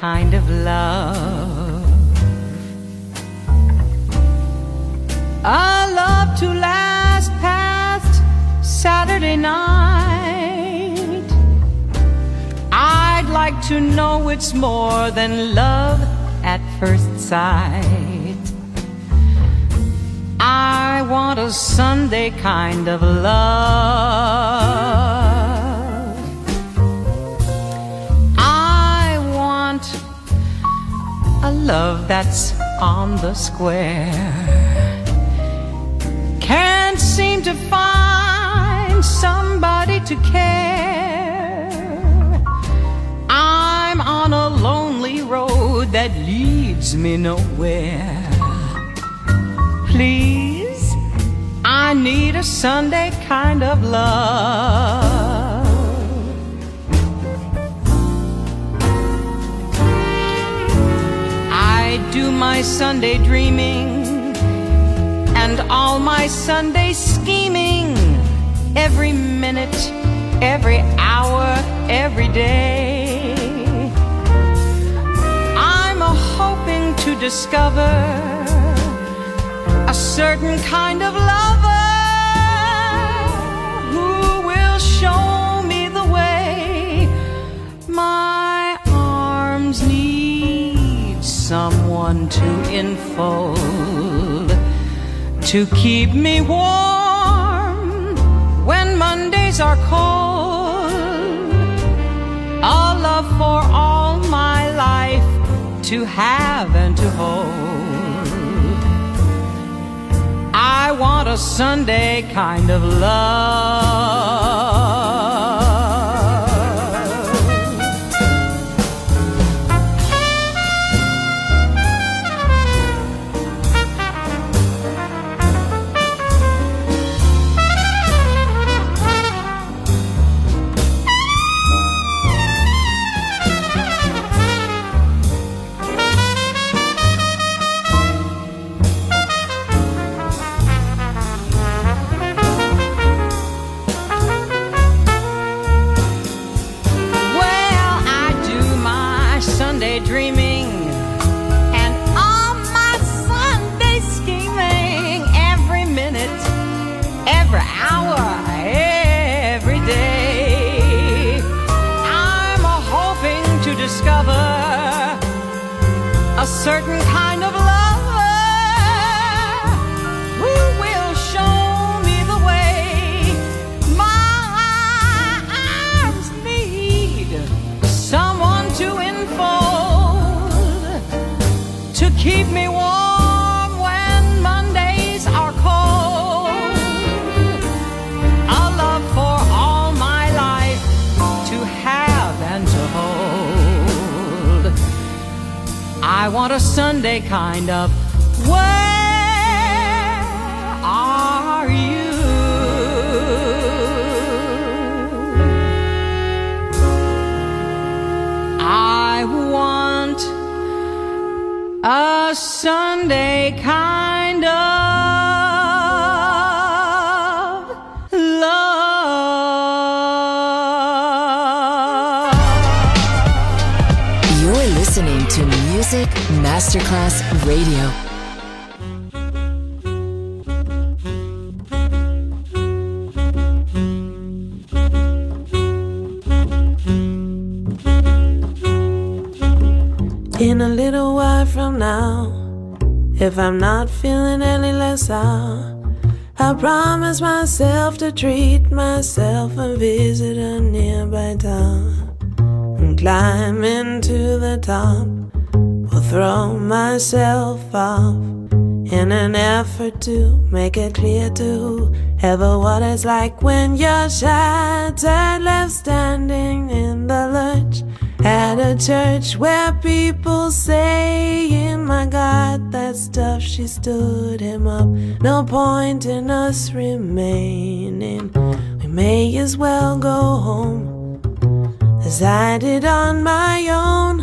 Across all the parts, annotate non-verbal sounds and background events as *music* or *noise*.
Kind of love. A love to last past Saturday night. I'd like to know it's more than love at first sight. I want a Sunday kind of love. Love that's on the square. Can't seem to find somebody to care. I'm on a lonely road that leads me nowhere. Please, I need a Sunday kind of love. My Sunday dreaming and all my Sunday scheming every minute, every hour, every day. I'm a hoping to discover a certain kind of lover someone to enfold to keep me warm when Mondays are cold. A love for all my life to have and to hold. I want a Sunday kind of love. Keep me warm when Mondays are cold. A love for all my life to have and to hold. I want a Sunday kind of where a Sunday kind of love. You're listening to Music Masterclass Radio. If I'm not feeling any less out, I promise myself to treat myself and visit a nearby town and climb into the top. Will throw myself off in an effort to make it clear to whoever what it's like when you're shattered, left standing in at a church where people saying, My God, that stuff she stood him up. No point in us remaining. We may as well go home as I did on my own,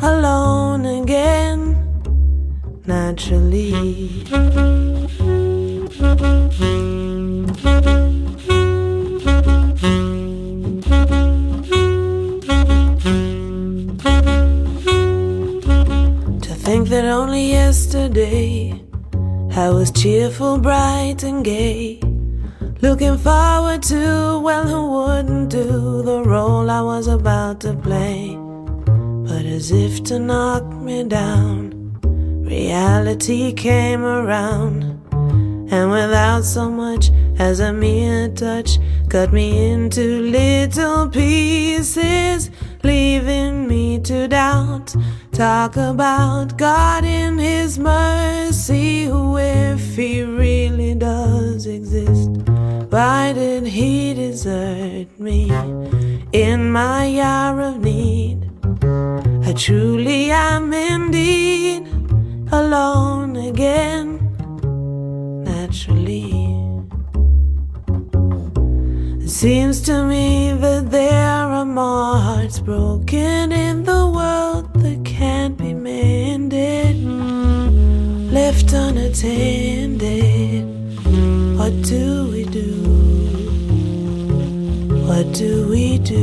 alone again, naturally. I was cheerful, bright, and gay. Looking forward to, well, who wouldn't do the role I was about to play? But as if to knock me down, reality came around. And without so much as a mere touch, cut me into little pieces, leaving me to doubt. Talk about God in His mercy, who, if He really does exist, why did He desert me in my hour of need? I truly am indeed alone again, naturally. It seems to me that there are more hearts broken in the world can't be mended, left unattended. What do we do? What do we do?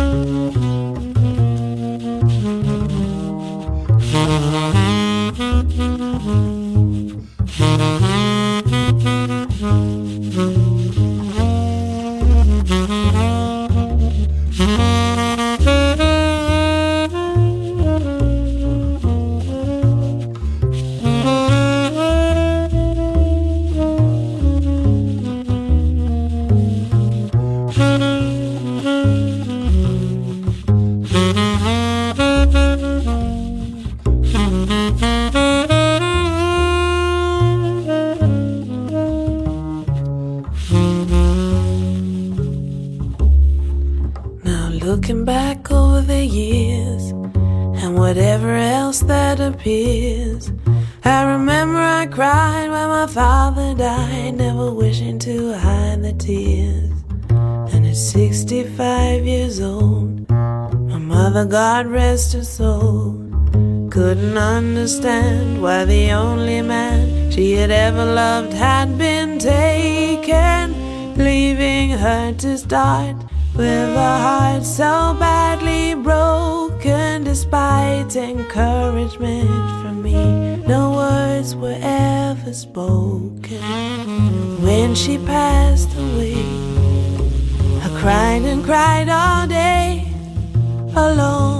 Now *laughs* God rest her soul, couldn't understand why the only man she had ever loved had been taken, leaving her to start with a heart so badly broken. Despite encouragement from me, no words were ever spoken. When she passed away, I cried and cried all day, alone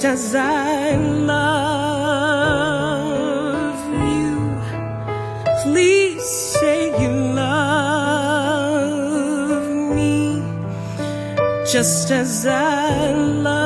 just as I love you. Please say you love me just as I love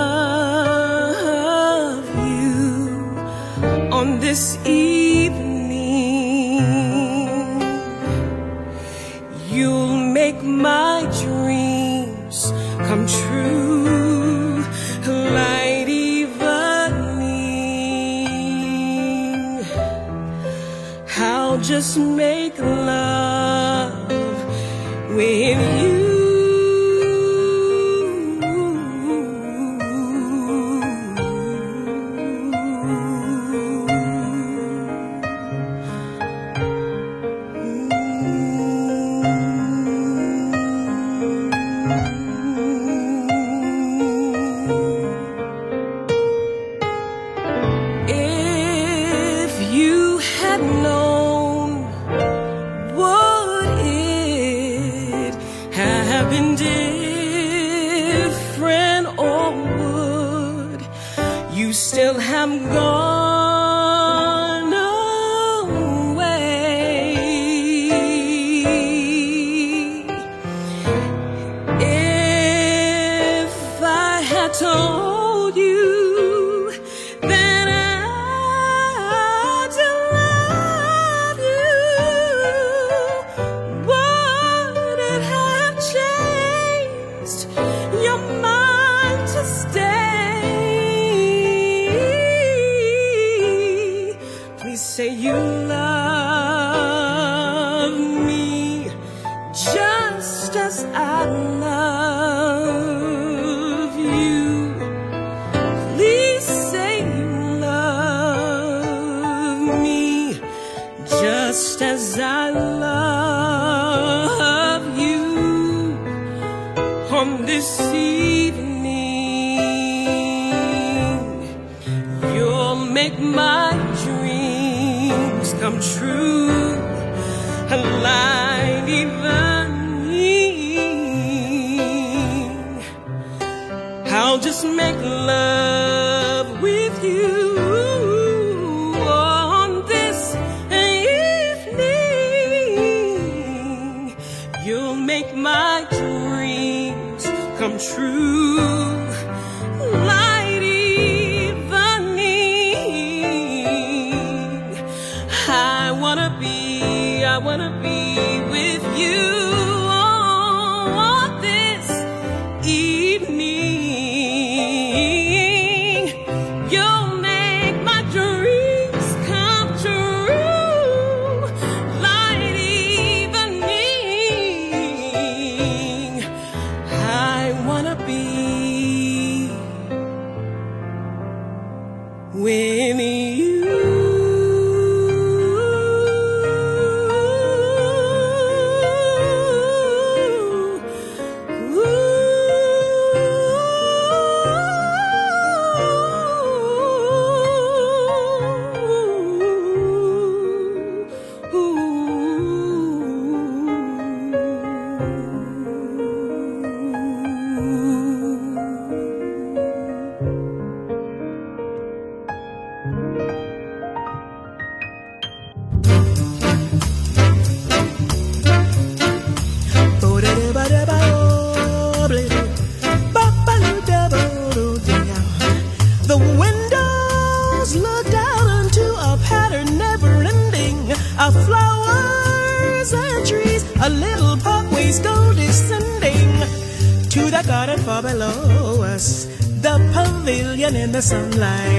some light.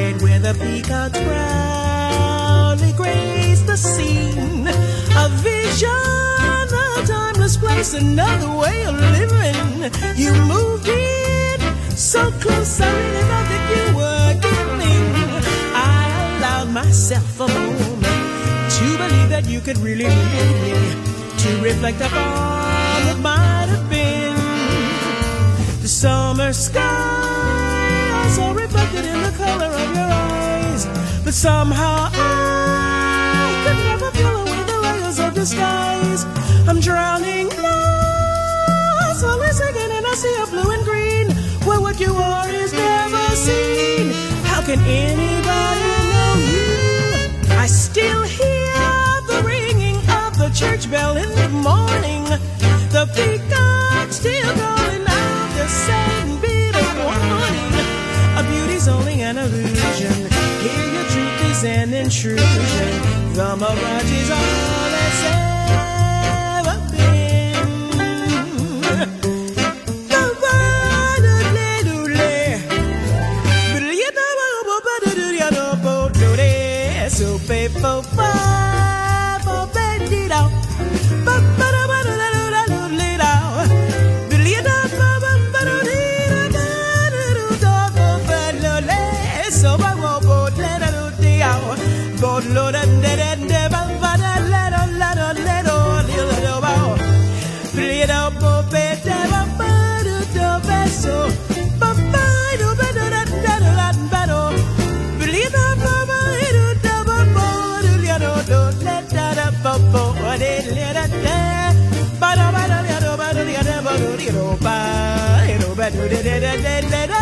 bell in the morning. The peacock's still calling out the same bit of warning. A beauty's only an illusion. Here your truth is an intrusion. The mirage is all that's da da da da da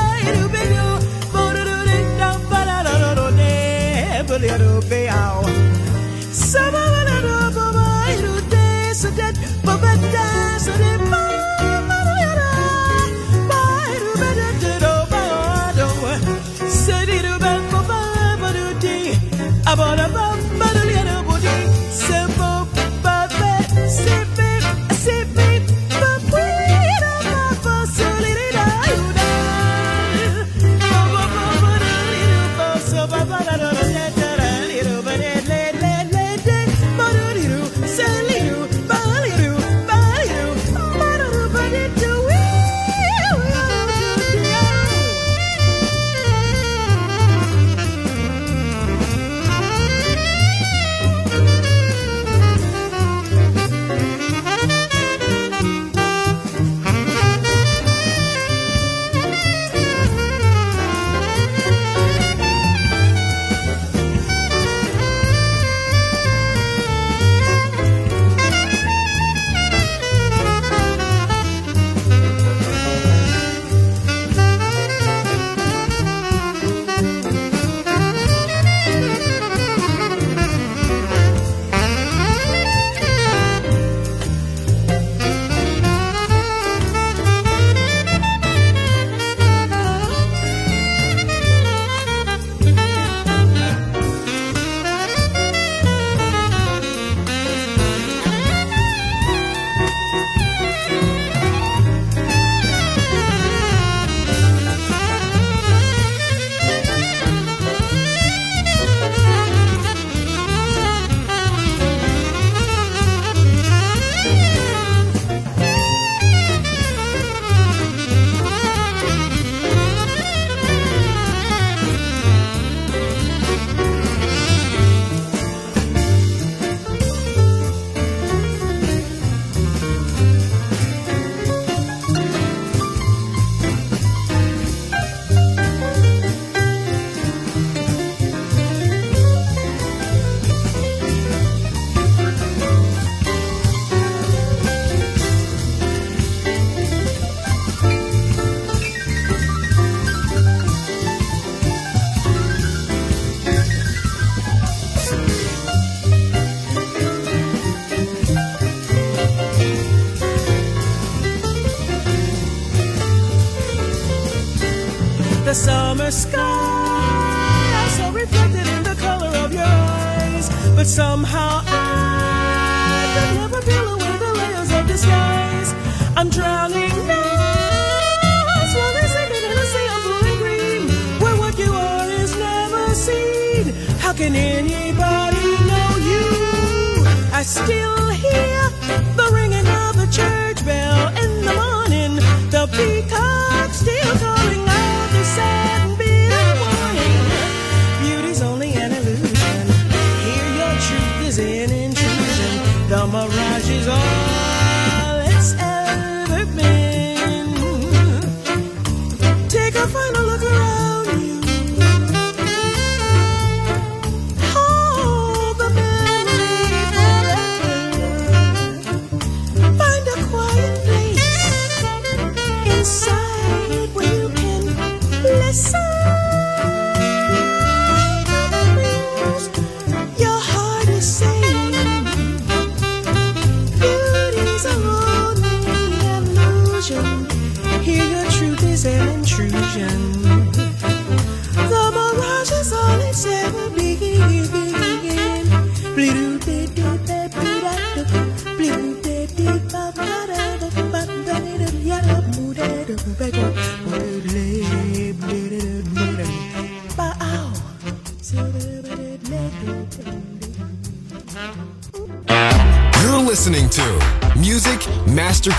Can anybody know you? I still hear the ringing of the church bell in the morning, the peacock.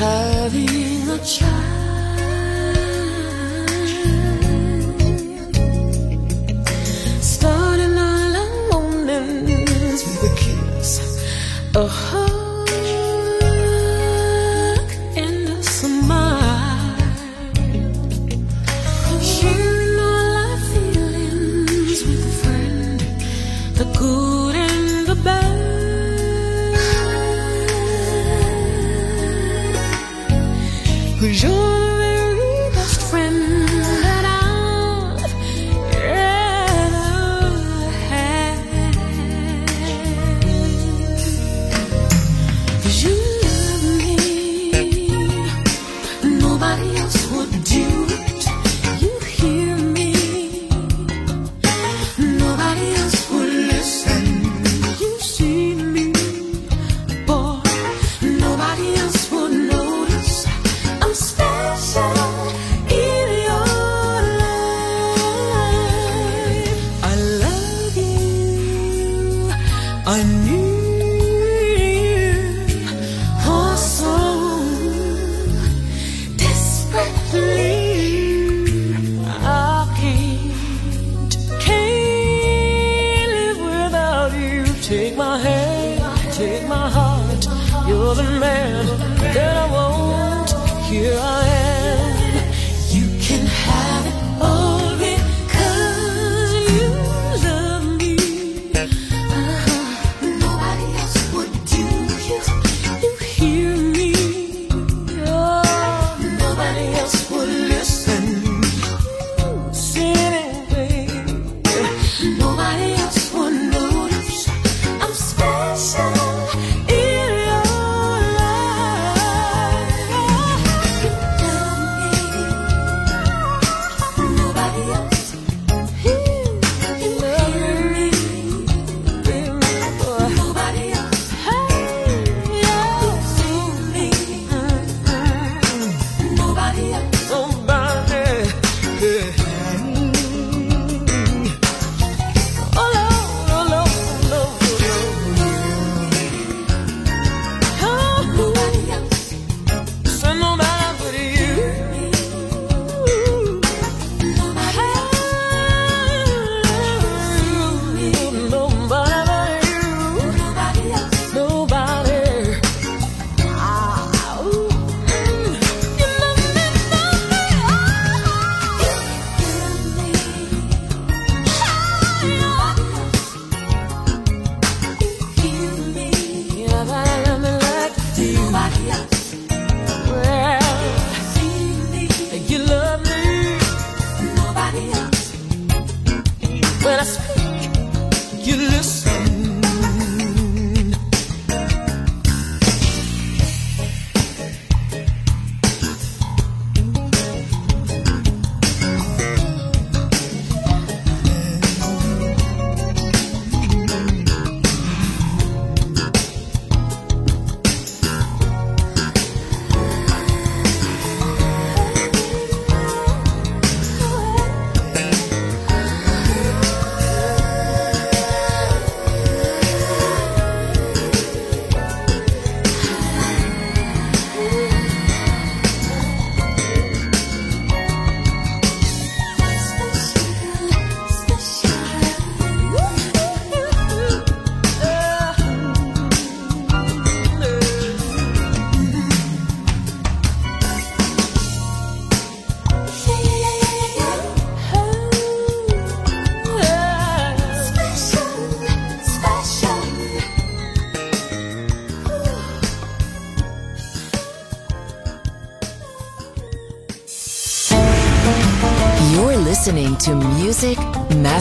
Having a child.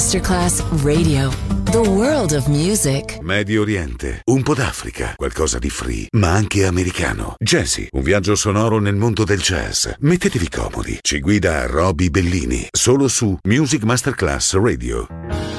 Masterclass Radio. The world of music. Medio Oriente, un po' d'Africa, qualcosa di free, ma anche americano. Jazzy, un viaggio sonoro nel mondo del jazz. Mettetevi comodi. Ci guida Roby Bellini, solo su Music Masterclass Radio.